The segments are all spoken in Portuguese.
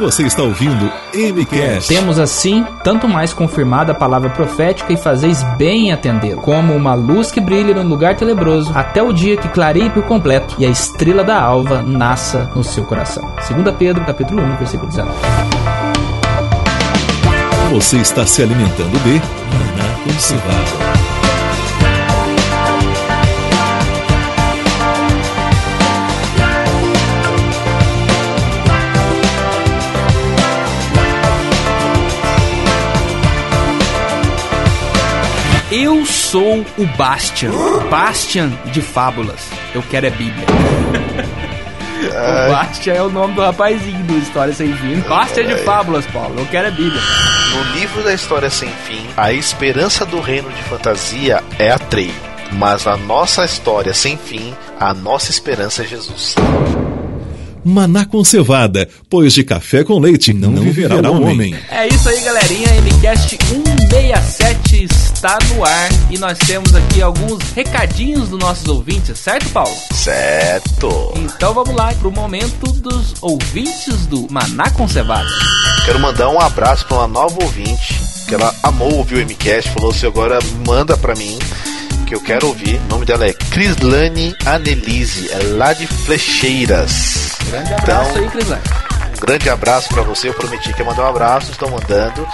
Você está ouvindo MCast. Temos assim tanto mais confirmada a palavra profética e fazeis bem em atendê-lo, como uma luz que brilha no lugar tenebroso, até o dia que clareie por completo e a estrela da alva nasça no seu coração. 2 Pedro, capítulo 1, versículo 19. Você está se alimentando de Maná com Cevada. Eu sou o Bastian, Bastian de Fábulas. Eu quero é Bíblia. o Bastian é o nome do rapazinho do História Sem Fim. Bastian de Fábulas, Paulo. Eu quero é Bíblia. No livro da História Sem Fim, a esperança do reino de fantasia é a Treio. Mas na nossa história sem fim, a nossa esperança é Jesus. Maná com Cevada, pois de café com leite não, não viverá, viverá o homem. homem. É isso aí, galerinha. MCast 167 está no ar e nós temos aqui alguns recadinhos dos nossos ouvintes, certo, Paulo? Certo. Então vamos lá pro momento dos ouvintes do Maná com Cevada. Quero mandar um abraço para uma nova ouvinte que ela amou ouvir o MCast, falou assim: agora manda para mim que eu quero ouvir. O nome dela é Crislane Anelise, é lá de Flecheiras. Grande abraço então, aí, Crislane. Um grande abraço para você. Eu prometi que ia mandar um abraço, estou mandando.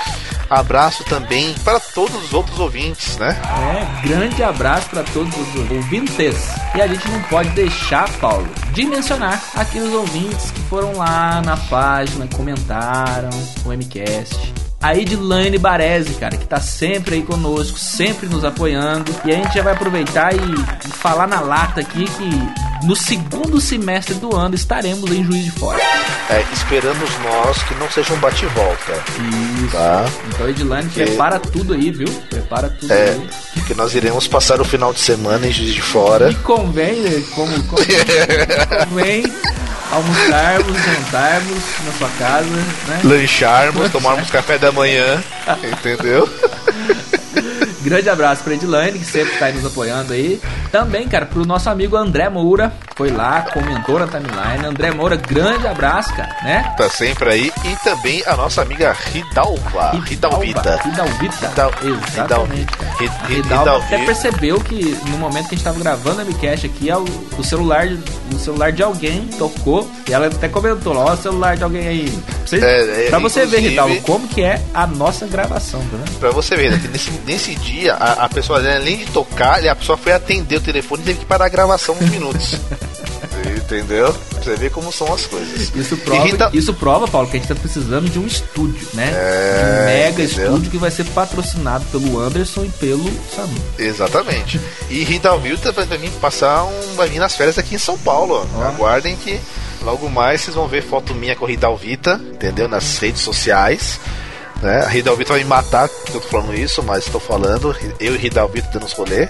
Abraço também para todos os outros ouvintes, né? É, grande abraço para todos os ouvintes. E a gente não pode deixar, Paulo, de mencionar aqueles ouvintes que foram lá na página, comentaram o MCast a Edilane Baresi, cara, que tá sempre aí conosco, sempre nos apoiando. E a gente já vai aproveitar e, e falar na lata aqui que no segundo semestre do ano estaremos em Juiz de Fora. É, esperamos nós que não seja um bate-volta. Isso. Tá? Então, Edilane, prepara tudo aí, viu? Prepara tudo é, aí. Que nós iremos passar o final de semana em Juiz de Fora. E convém, né? Como, como convém almoçarmos, jantarmos na sua casa, né? Lancharmos, tomarmos café da manhã, entendeu? Grande abraço pra Edilane, que sempre tá aí nos apoiando aí. Também, cara, pro nosso amigo André Moura, foi lá, comentou na timeline. André Moura, grande abraço, cara, né? Tá sempre aí. E também a nossa amiga Ridalva. Ridalvita. Ridalvita. Ridal... Exatamente. Ridalva até percebeu que no momento que a gente tava gravando a Micast aqui, o, celular o celular de alguém tocou e ela até comentou, ó, o celular de alguém aí. Você, é, é, pra você ver, Ridalva, como que é a nossa gravação, tá vendo? Pra você ver, né, nesse, nesse dia, a, a pessoa, além de tocar, a pessoa foi atender o telefone e teve que parar a gravação uns minutos. Entendeu? Você vê como são as coisas. Isso prova, Rita... isso prova, Paulo, que a gente tá precisando de um estúdio, né? É, de um mega entendeu? estúdio que vai ser patrocinado pelo Anderson e pelo Samu. Exatamente. E Rita Vilta vai vir passar um. vai vir nas férias aqui em São Paulo. Ó. Aguardem que logo mais vocês vão ver foto minha com Rita Vita, entendeu? Nas redes sociais. Né? A Ridalvita vai me matar que eu tô falando isso, mas estou falando, eu e Ridalvita dando os rolê,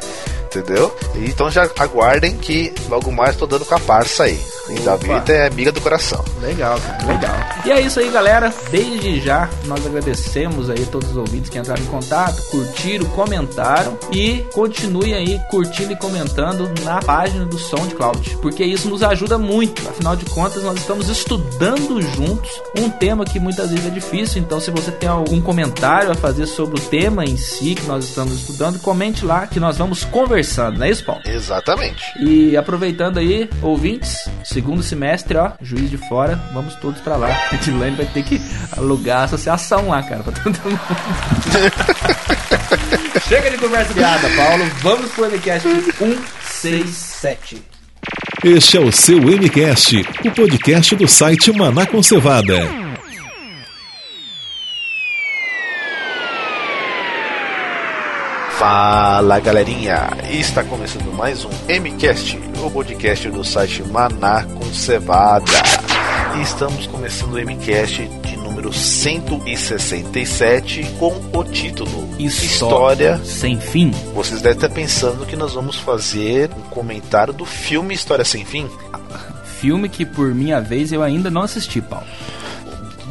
entendeu? Então já aguardem que logo mais estou dando com a parça aí. Ridalvita é amiga do coração. Legal, cara, legal. E é isso aí, galera. Desde já, nós agradecemos aí todos os ouvintes que entraram em contato, curtiram, comentaram e continue aí curtindo e comentando na página do SoundCloud, porque isso nos ajuda muito. Afinal de contas, nós estamos estudando juntos um tema que muitas vezes é difícil, então se você tem algum comentário a fazer sobre o tema em si que nós estamos estudando, comente lá que nós vamos conversando, não é isso, Paulo? Exatamente. E aproveitando aí, ouvintes, segundo semestre, ó, juiz de fora, vamos todos para lá. A Edilane vai ter que alugar a associação lá, cara, pra todo mundo. Chega de conversa piada, Paulo. Vamos pro MCast 167. Este é o seu MCast, o podcast do site Maná Conservada. Fala galerinha, está começando mais um MCast, o podcast do site Maná com Cevada. E estamos começando o MCast de número 167 com o título História, História Sem Fim. Vocês devem estar pensando que nós vamos fazer um comentário do filme História Sem Fim. Filme que por minha vez eu ainda não assisti, Paulo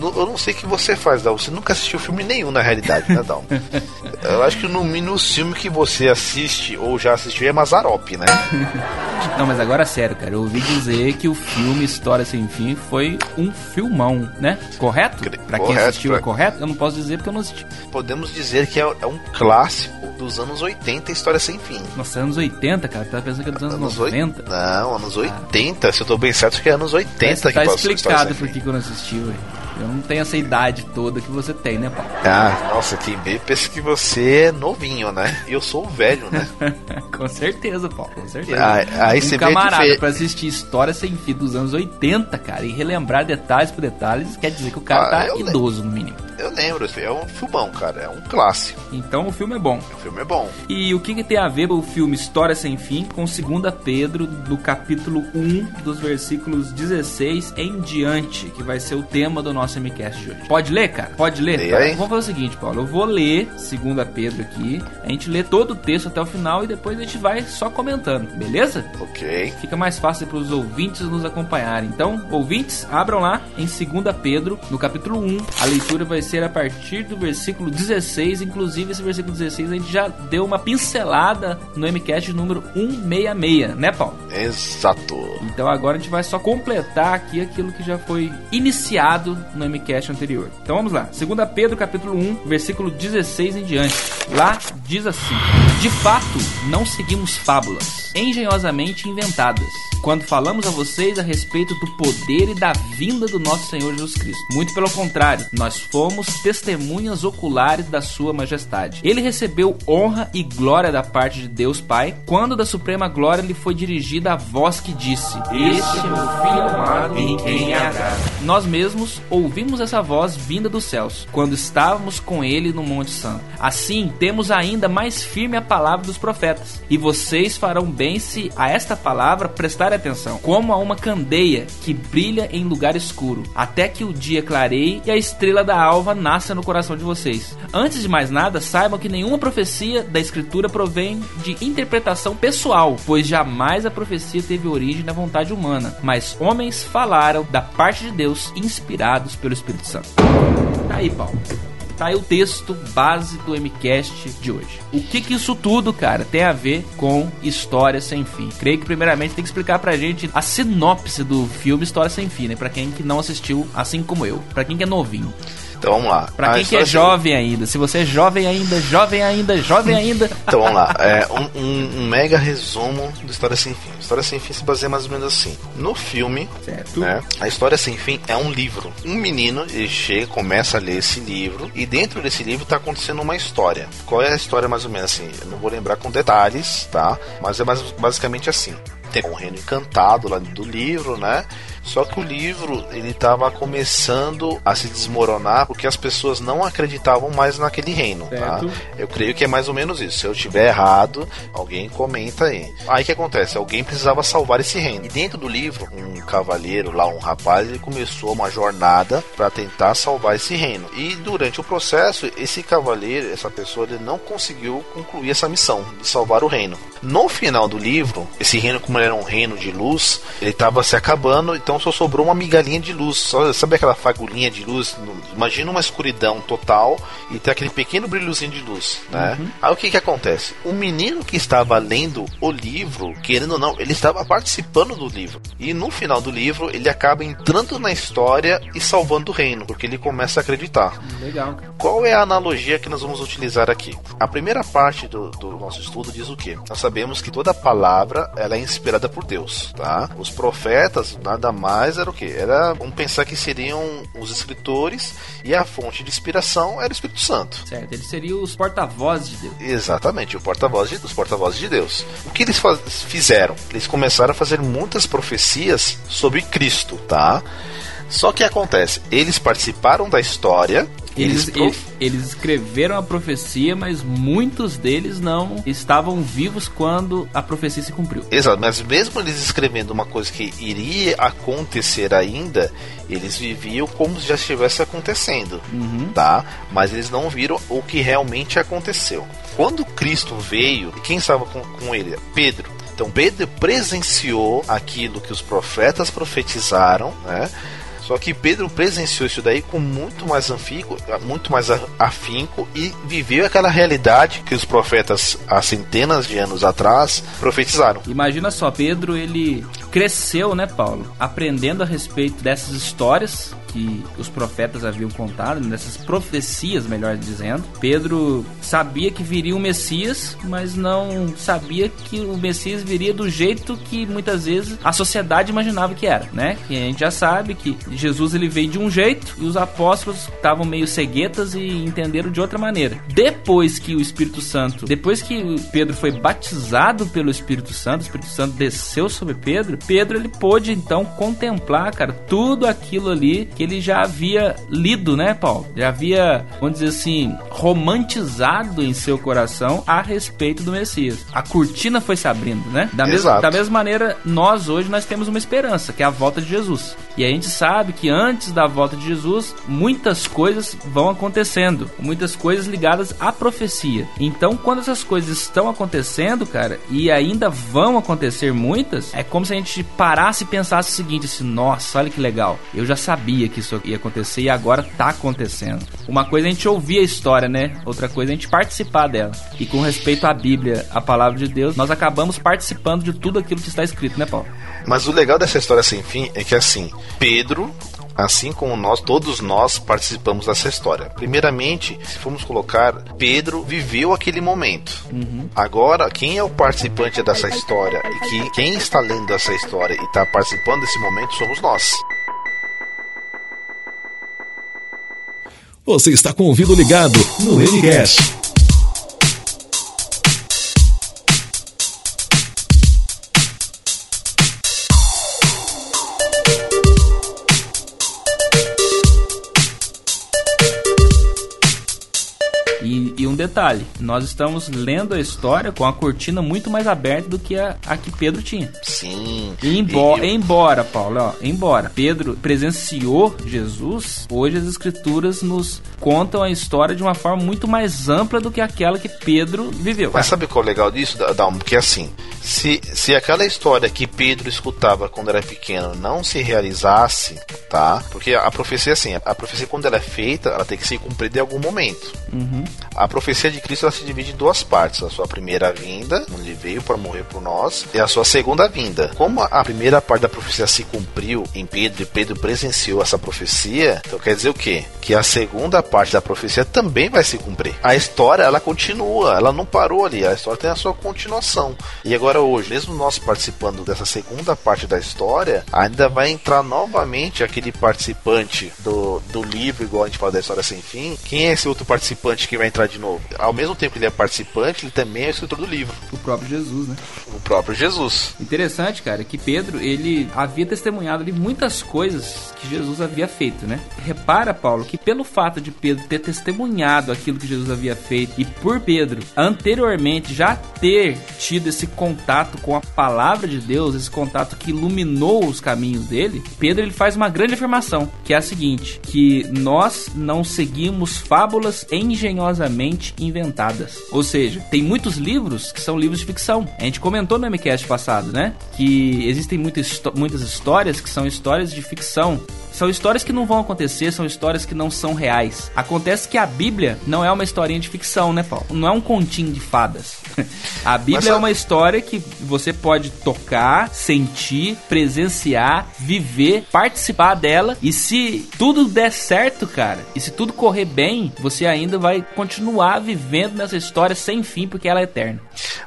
eu não sei o que você faz, Dal. Você nunca assistiu filme nenhum na realidade, né, Dal? eu acho que no mínimo o filme que você assiste ou já assistiu é Mazarop, né? Não, mas agora sério, cara. Eu ouvi dizer que o filme História Sem Fim foi um filmão, né? Correto? Pra quem correto, assistiu pra... é correto? Eu não posso dizer porque eu não assisti. Podemos dizer que é, é um clássico dos anos 80, História Sem Fim. Nossa, anos 80, cara? Tá pensando que é dos anos, anos 90? Não, anos 80. Ah. Se eu tô bem certo, acho que é anos 80 tá, que Tá explicado por que eu não assisti, ué. Eu não tenho essa idade toda que você tem, né, Paulo? Ah, nossa, quem vê pensa que você é novinho, né? E eu sou velho, né? com certeza, Paulo, com certeza. Ah, aí um você camarada vê pra assistir História Sem Fim dos anos 80, cara, e relembrar detalhes por detalhes, quer dizer que o cara ah, tá idoso, no mínimo. Eu lembro, é um filmão, cara, é um clássico. Então o filme é bom. O filme é bom. E o que, que tem a ver o filme História Sem Fim com 2 Pedro, do capítulo 1, dos versículos 16 em diante, que vai ser o tema do nosso MCast de hoje. Pode ler, cara? Pode ler? Tá? Vamos fazer o seguinte, Paulo, eu vou ler 2 Pedro aqui, a gente lê todo o texto até o final e depois a gente vai só comentando, beleza? Ok. Fica mais fácil para os ouvintes nos acompanharem. Então, ouvintes, abram lá em 2 Pedro, no capítulo 1, a leitura vai ser ser a partir do versículo 16. Inclusive, esse versículo 16 a gente já deu uma pincelada no MCast número 166, né, Paulo? Exato. Então agora a gente vai só completar aqui aquilo que já foi iniciado no MCast anterior. Então vamos lá. 2 Pedro, capítulo 1, versículo 16 em diante. Lá diz assim: De fato, não seguimos fábulas engenhosamente inventadas quando falamos a vocês a respeito do poder e da vinda do nosso Senhor Jesus Cristo. Muito pelo contrário, nós fomos testemunhas oculares da Sua Majestade. Ele recebeu honra e glória da parte de Deus Pai, quando da suprema glória lhe foi dirigida a voz que disse: Este é meu filho amado em quem agrada. Nós mesmos ouvimos essa voz vinda dos céus, quando estávamos com ele no Monte Santo. Assim, temos ainda mais firme a palavra dos profetas, e vocês farão bem se a esta palavra prestarem atenção, como a uma candeia que brilha em lugar escuro, até que o dia clareie e a estrela da alva nasça no coração de vocês. Antes de mais nada, saibam que nenhuma profecia da Escritura provém de interpretação pessoal, pois jamais a profecia teve origem na vontade humana, mas homens falaram da parte de Deus inspirados pelo Espírito Santo. Tá aí, Paulo. Tá aí o texto base do MCast de hoje. O que que isso tudo, cara, tem a ver com História Sem Fim? Creio que primeiramente tem que explicar pra gente a sinopse do filme História Sem Fim, né? Pra quem que não assistiu, assim como eu. Pra quem que é novinho. Então vamos lá. Pra quem que é jovem ainda, se você é jovem ainda, jovem ainda, jovem ainda. Então vamos lá. É um, um, um mega resumo do História Sem Fim. História Sem Fim se baseia mais ou menos assim. No filme, né, a História Sem Fim é um livro. Um menino, ele chega, começa a ler esse livro, e dentro desse livro está acontecendo uma história. Qual é a história mais ou menos assim? Eu não vou lembrar com detalhes, tá? Mas é mais, basicamente assim. Tem um reino encantado lá do livro, né? Só que o livro ele estava começando a se desmoronar porque as pessoas não acreditavam mais naquele reino. Tá? Eu creio que é mais ou menos isso. Se eu estiver errado, alguém comenta aí. Aí que acontece? Alguém precisava salvar esse reino. E dentro do livro, um cavaleiro lá, um rapaz, ele começou uma jornada para tentar salvar esse reino. E durante o processo, esse cavaleiro, essa pessoa, ele não conseguiu concluir essa missão de salvar o reino. No final do livro, esse reino, como ele era um reino de luz, ele estava se acabando. Então então só sobrou uma migalhinha de luz. Sabe aquela fagulhinha de luz? Imagina uma escuridão total e tem aquele pequeno brilhozinho de luz, né? Uhum. Aí o que que acontece? O menino que estava lendo o livro, querendo ou não, ele estava participando do livro. E no final do livro, ele acaba entrando na história e salvando o reino, porque ele começa a acreditar. Legal. Qual é a analogia que nós vamos utilizar aqui? A primeira parte do, do nosso estudo diz o quê? Nós sabemos que toda palavra ela é inspirada por Deus, tá? Os profetas nada mais era o que? Era, vamos pensar que seriam os escritores e a fonte de inspiração era o Espírito Santo. Certo, eles seriam os porta-vozes de Deus. Exatamente, o porta-voz de, os porta-vozes de Deus. O que eles faz, fizeram? Eles começaram a fazer muitas profecias sobre Cristo, tá? Só que acontece, eles participaram da história, eles, eles, eles, escreveram a profecia, mas muitos deles não estavam vivos quando a profecia se cumpriu. Exato, mas mesmo eles escrevendo uma coisa que iria acontecer ainda, eles viviam como se já estivesse acontecendo, uhum. tá? Mas eles não viram o que realmente aconteceu. Quando Cristo veio, quem estava com, com ele? Pedro. Então Pedro presenciou aquilo que os profetas profetizaram, né? Só que Pedro presenciou isso daí com muito mais afinco, muito mais afinco e viveu aquela realidade que os profetas há centenas de anos atrás profetizaram. Imagina só, Pedro ele cresceu, né, Paulo, aprendendo a respeito dessas histórias que os profetas haviam contado, nessas profecias, melhor dizendo. Pedro sabia que viria o Messias, mas não sabia que o Messias viria do jeito que muitas vezes a sociedade imaginava que era, né? Que a gente já sabe que Jesus ele veio de um jeito e os apóstolos estavam meio ceguetas e entenderam de outra maneira. Depois que o Espírito Santo, depois que Pedro foi batizado pelo Espírito Santo, o Espírito Santo desceu sobre Pedro, Pedro ele pôde então contemplar, cara, tudo aquilo ali que ele já havia lido, né, Paulo? Já havia, vamos dizer assim, romantizado em seu coração a respeito do Messias. A cortina foi se abrindo, né? Da, mesma, da mesma maneira, nós hoje nós temos uma esperança, que é a volta de Jesus. E a gente sabe que antes da volta de Jesus, muitas coisas vão acontecendo, muitas coisas ligadas à profecia. Então, quando essas coisas estão acontecendo, cara, e ainda vão acontecer muitas, é como se a gente parasse e pensasse o seguinte: assim, nossa, olha que legal, eu já sabia que isso ia acontecer e agora tá acontecendo. Uma coisa é a gente ouvir a história, né? Outra coisa é a gente participar dela. E com respeito à Bíblia, a palavra de Deus, nós acabamos participando de tudo aquilo que está escrito, né, Paulo? Mas o legal dessa história sem fim é que assim, Pedro assim como nós, todos nós participamos dessa história. Primeiramente, se formos colocar, Pedro viveu aquele momento. Uhum. Agora, quem é o participante dessa história e que, quem está lendo essa história e está participando desse momento somos nós. Você está com o ouvido ligado no NCast. Detalhe, nós estamos lendo a história com a cortina muito mais aberta do que a, a que Pedro tinha. Sim. E embora, e... embora, Paulo, ó, embora Pedro presenciou Jesus, hoje as escrituras nos contam a história de uma forma muito mais ampla do que aquela que Pedro viveu. Mas sabe qual é o legal disso, Dalmo? Porque assim, se, se aquela história que Pedro escutava quando era pequeno não se realizasse, tá? Porque a profecia, assim, a profecia quando ela é feita, ela tem que ser cumprida em algum momento. Uhum. A profecia de Cristo ela se divide em duas partes: a sua primeira vinda, onde ele veio para morrer por nós, e a sua segunda vinda. Como a primeira parte da profecia se cumpriu em Pedro e Pedro presenciou essa profecia, então quer dizer o quê? Que a segunda parte da profecia também vai se cumprir. A história ela continua, ela não parou ali, a história tem a sua continuação. E agora hoje, mesmo nós participando dessa segunda parte da história, ainda vai entrar novamente aquele participante do, do livro, igual a gente fala da história sem fim. Quem é esse outro participante que vai entrar de novo? ao mesmo tempo que ele é participante, ele também é escritor do livro. O próprio Jesus, né? O próprio Jesus. Interessante, cara, que Pedro, ele havia testemunhado ali muitas coisas que Jesus havia feito, né? Repara, Paulo, que pelo fato de Pedro ter testemunhado aquilo que Jesus havia feito e por Pedro anteriormente já ter tido esse contato com a palavra de Deus, esse contato que iluminou os caminhos dele, Pedro ele faz uma grande afirmação, que é a seguinte, que nós não seguimos fábulas engenhosamente inventadas. Ou seja, tem muitos livros que são livros de ficção. A gente comentou no MCast passado, né? Que existem muitas, muitas histórias que são histórias de ficção são histórias que não vão acontecer, são histórias que não são reais. Acontece que a Bíblia não é uma historinha de ficção, né, Paulo? Não é um continho de fadas. a Bíblia Mas, é uma história que você pode tocar, sentir, presenciar, viver, participar dela. E se tudo der certo, cara, e se tudo correr bem, você ainda vai continuar vivendo nessa história sem fim, porque ela é eterna.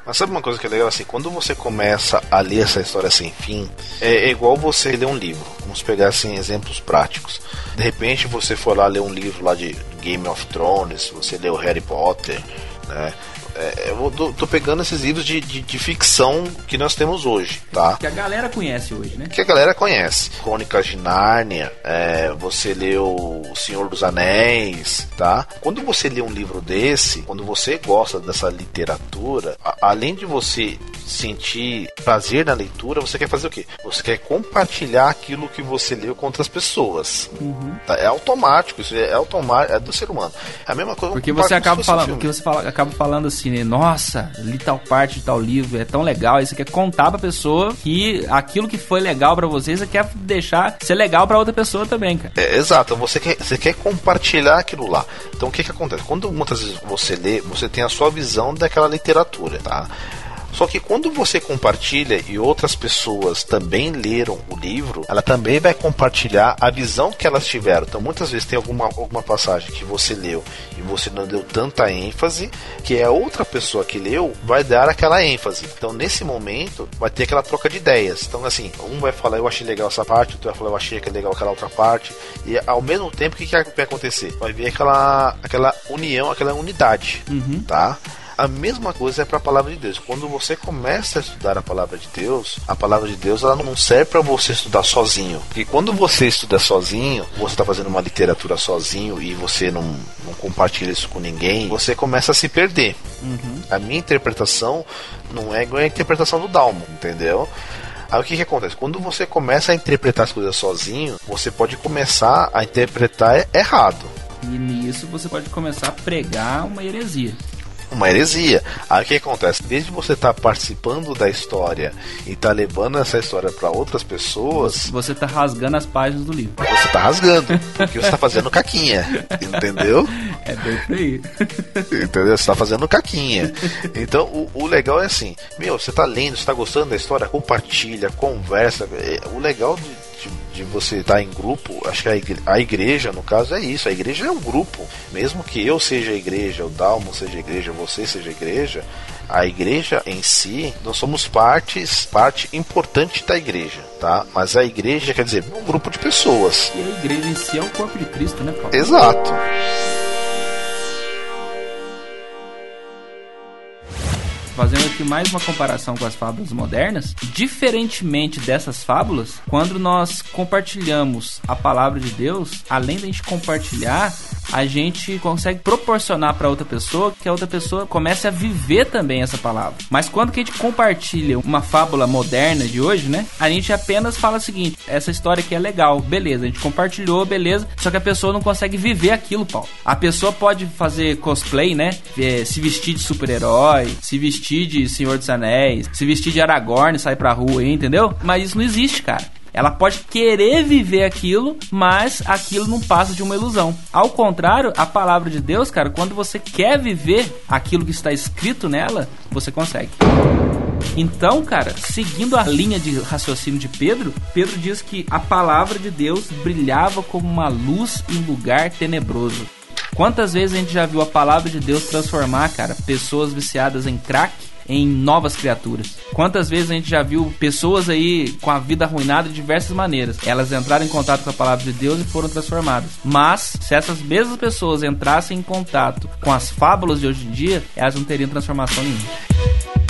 Mas sabe uma coisa que é legal assim? Quando você começa a ler essa história sem fim, é, é igual você ler um livro. Vamos pegar assim exemplos práticos. De repente você for lá ler um livro lá de Game of Thrones, você o Harry Potter, né? É, eu tô, tô, pegando esses livros de, de, de, ficção que nós temos hoje, tá? Que a galera conhece hoje, né? Que a galera conhece. Crônicas de Nárnia, é, você leu O Senhor dos Anéis, tá? Quando você lê um livro desse, quando você gosta dessa literatura, a, além de você sentir prazer na leitura, você quer fazer o quê? Você quer compartilhar aquilo que você leu com outras pessoas. Uhum. Tá? É automático, isso é automático, é do ser humano. É a mesma coisa. Porque você acaba falando, porque você fala, acaba falando assim assim, né? Nossa, li tal parte de tal livro, é tão legal. Aí você quer contar pra pessoa que aquilo que foi legal para você, você quer deixar ser legal para outra pessoa também, cara. É, exato, você quer, você quer compartilhar aquilo lá. Então o que que acontece? Quando muitas vezes você lê, você tem a sua visão daquela literatura, tá? Só que quando você compartilha e outras pessoas também leram o livro, ela também vai compartilhar a visão que elas tiveram. Então muitas vezes tem alguma, alguma passagem que você leu e você não deu tanta ênfase, que a outra pessoa que leu vai dar aquela ênfase. Então nesse momento vai ter aquela troca de ideias. Então assim, um vai falar eu achei legal essa parte, outro vai falar eu achei que é legal aquela outra parte. E ao mesmo tempo o que, que vai acontecer? Vai vir aquela, aquela união, aquela unidade, uhum. tá? A mesma coisa é para a palavra de Deus. Quando você começa a estudar a palavra de Deus, a palavra de Deus ela não serve para você estudar sozinho. Porque quando você estuda sozinho, você está fazendo uma literatura sozinho e você não, não compartilha isso com ninguém, você começa a se perder. Uhum. A minha interpretação não é igual a interpretação do Dalmo, entendeu? Aí o que, que acontece? Quando você começa a interpretar as coisas sozinho, você pode começar a interpretar errado. E nisso você pode começar a pregar uma heresia uma heresia. Aí o que acontece? Desde você estar tá participando da história e estar tá levando essa história para outras pessoas. Você está rasgando as páginas do livro. Você está rasgando. Porque você está fazendo caquinha. Entendeu? É bem por aí. Entendeu? Você está fazendo caquinha. Então o, o, legal é assim: meu, você está lendo, você está gostando da história, compartilha, conversa. É, o legal de de, de você estar em grupo, acho que a igreja, a igreja, no caso, é isso. A igreja é um grupo. Mesmo que eu seja a igreja, o Dalmo seja a igreja, você seja a igreja, a igreja em si, nós somos partes, parte importante da igreja, tá? Mas a igreja quer dizer um grupo de pessoas. E a igreja em si é o corpo de Cristo, né, Paulo? Exato. Fazendo aqui mais uma comparação com as fábulas modernas, diferentemente dessas fábulas, quando nós compartilhamos a palavra de Deus, além da gente compartilhar, a gente consegue proporcionar para outra pessoa que a outra pessoa comece a viver também essa palavra. Mas quando que a gente compartilha uma fábula moderna de hoje, né? A gente apenas fala o seguinte: essa história aqui é legal, beleza, a gente compartilhou, beleza, só que a pessoa não consegue viver aquilo, Paulo. A pessoa pode fazer cosplay, né? É, se vestir de super-herói, se vestir de Senhor dos Anéis, se vestir de Aragorn, sair pra rua entendeu? Mas isso não existe, cara. Ela pode querer viver aquilo, mas aquilo não passa de uma ilusão. Ao contrário, a palavra de Deus, cara, quando você quer viver aquilo que está escrito nela, você consegue. Então, cara, seguindo a linha de raciocínio de Pedro, Pedro diz que a palavra de Deus brilhava como uma luz em lugar tenebroso. Quantas vezes a gente já viu a palavra de Deus transformar, cara, pessoas viciadas em crack em novas criaturas. Quantas vezes a gente já viu pessoas aí com a vida arruinada de diversas maneiras? Elas entraram em contato com a palavra de Deus e foram transformadas. Mas, se essas mesmas pessoas entrassem em contato com as fábulas de hoje em dia, elas não teriam transformação nenhuma.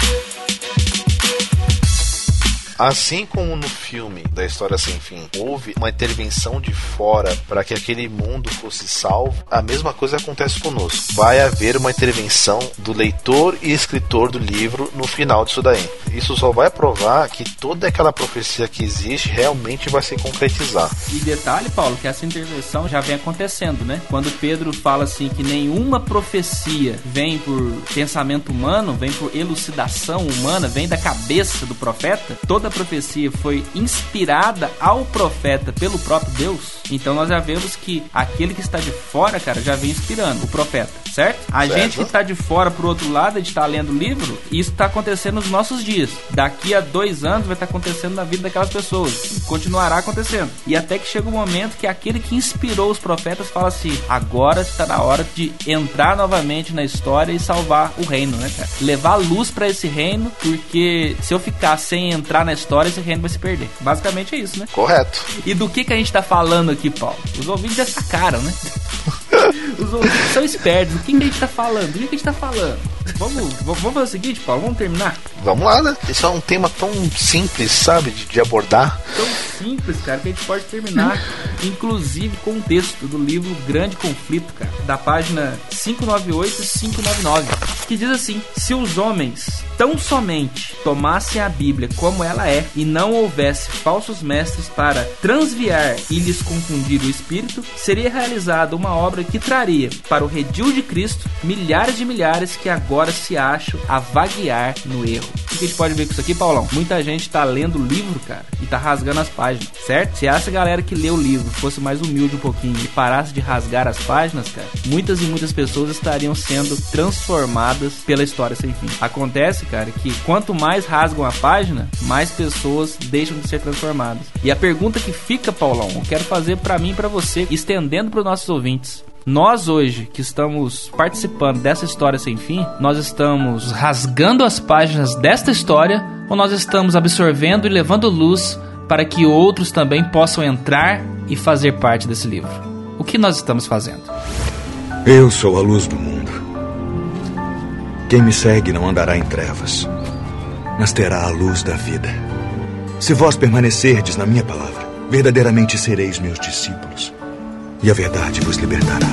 Assim como no filme da História Sem Fim houve uma intervenção de fora para que aquele mundo fosse salvo, a mesma coisa acontece conosco. Vai haver uma intervenção do leitor e escritor do livro no final disso daí. Isso só vai provar que toda aquela profecia que existe realmente vai se concretizar. E detalhe, Paulo, que essa intervenção já vem acontecendo, né? Quando Pedro fala assim que nenhuma profecia vem por pensamento humano, vem por elucidação humana, vem da cabeça do profeta, toda toda a profecia foi inspirada ao profeta pelo próprio Deus, então nós já vemos que aquele que está de fora, cara, já vem inspirando o profeta, certo? A certo. gente que está de fora pro outro lado, a gente está lendo o livro, isso está acontecendo nos nossos dias. Daqui a dois anos vai estar tá acontecendo na vida daquelas pessoas. Continuará acontecendo. E até que chega o um momento que aquele que inspirou os profetas fala assim: agora está na hora de entrar novamente na história e salvar o reino, né, cara? Levar luz para esse reino, porque se eu ficar sem entrar na história, esse reino vai se perder. Basicamente é isso, né? Correto. E do que, que a gente está falando aqui, Paulo? Os ouvintes já sacaram, né? Os ouvintes são espertos. O que, que a gente tá falando? Do que, que a gente tá falando? Vamos, vamos fazer o seguinte, Paulo, vamos terminar? Vamos lá, né? Isso é um tema tão simples, sabe, de, de abordar. Tão simples, cara, que a gente pode terminar, inclusive com o texto do livro Grande Conflito, cara, da página 598 e 599, que diz assim: Se os homens tão somente tomassem a Bíblia como ela é e não houvesse falsos mestres para transviar e lhes confundir o espírito, seria realizada uma obra que traria para o redil de Cristo milhares de milhares que agora se acham a vaguear no erro. O que a gente pode ver com isso aqui, Paulão? Muita gente tá lendo o livro, cara, e tá rasgando as páginas, certo? Se essa galera que lê o livro fosse mais humilde um pouquinho e parasse de rasgar as páginas, cara, muitas e muitas pessoas estariam sendo transformadas pela história sem fim. Acontece, cara, que quanto mais rasgam a página, mais pessoas deixam de ser transformadas. E a pergunta que fica, Paulão, eu quero fazer para mim e para você, estendendo para os nossos ouvintes. Nós hoje que estamos participando dessa história sem fim, nós estamos rasgando as páginas desta história ou nós estamos absorvendo e levando luz para que outros também possam entrar e fazer parte desse livro? O que nós estamos fazendo? Eu sou a luz do mundo. Quem me segue não andará em trevas, mas terá a luz da vida. Se vós permanecerdes na minha palavra, verdadeiramente sereis meus discípulos, e a verdade vos libertará.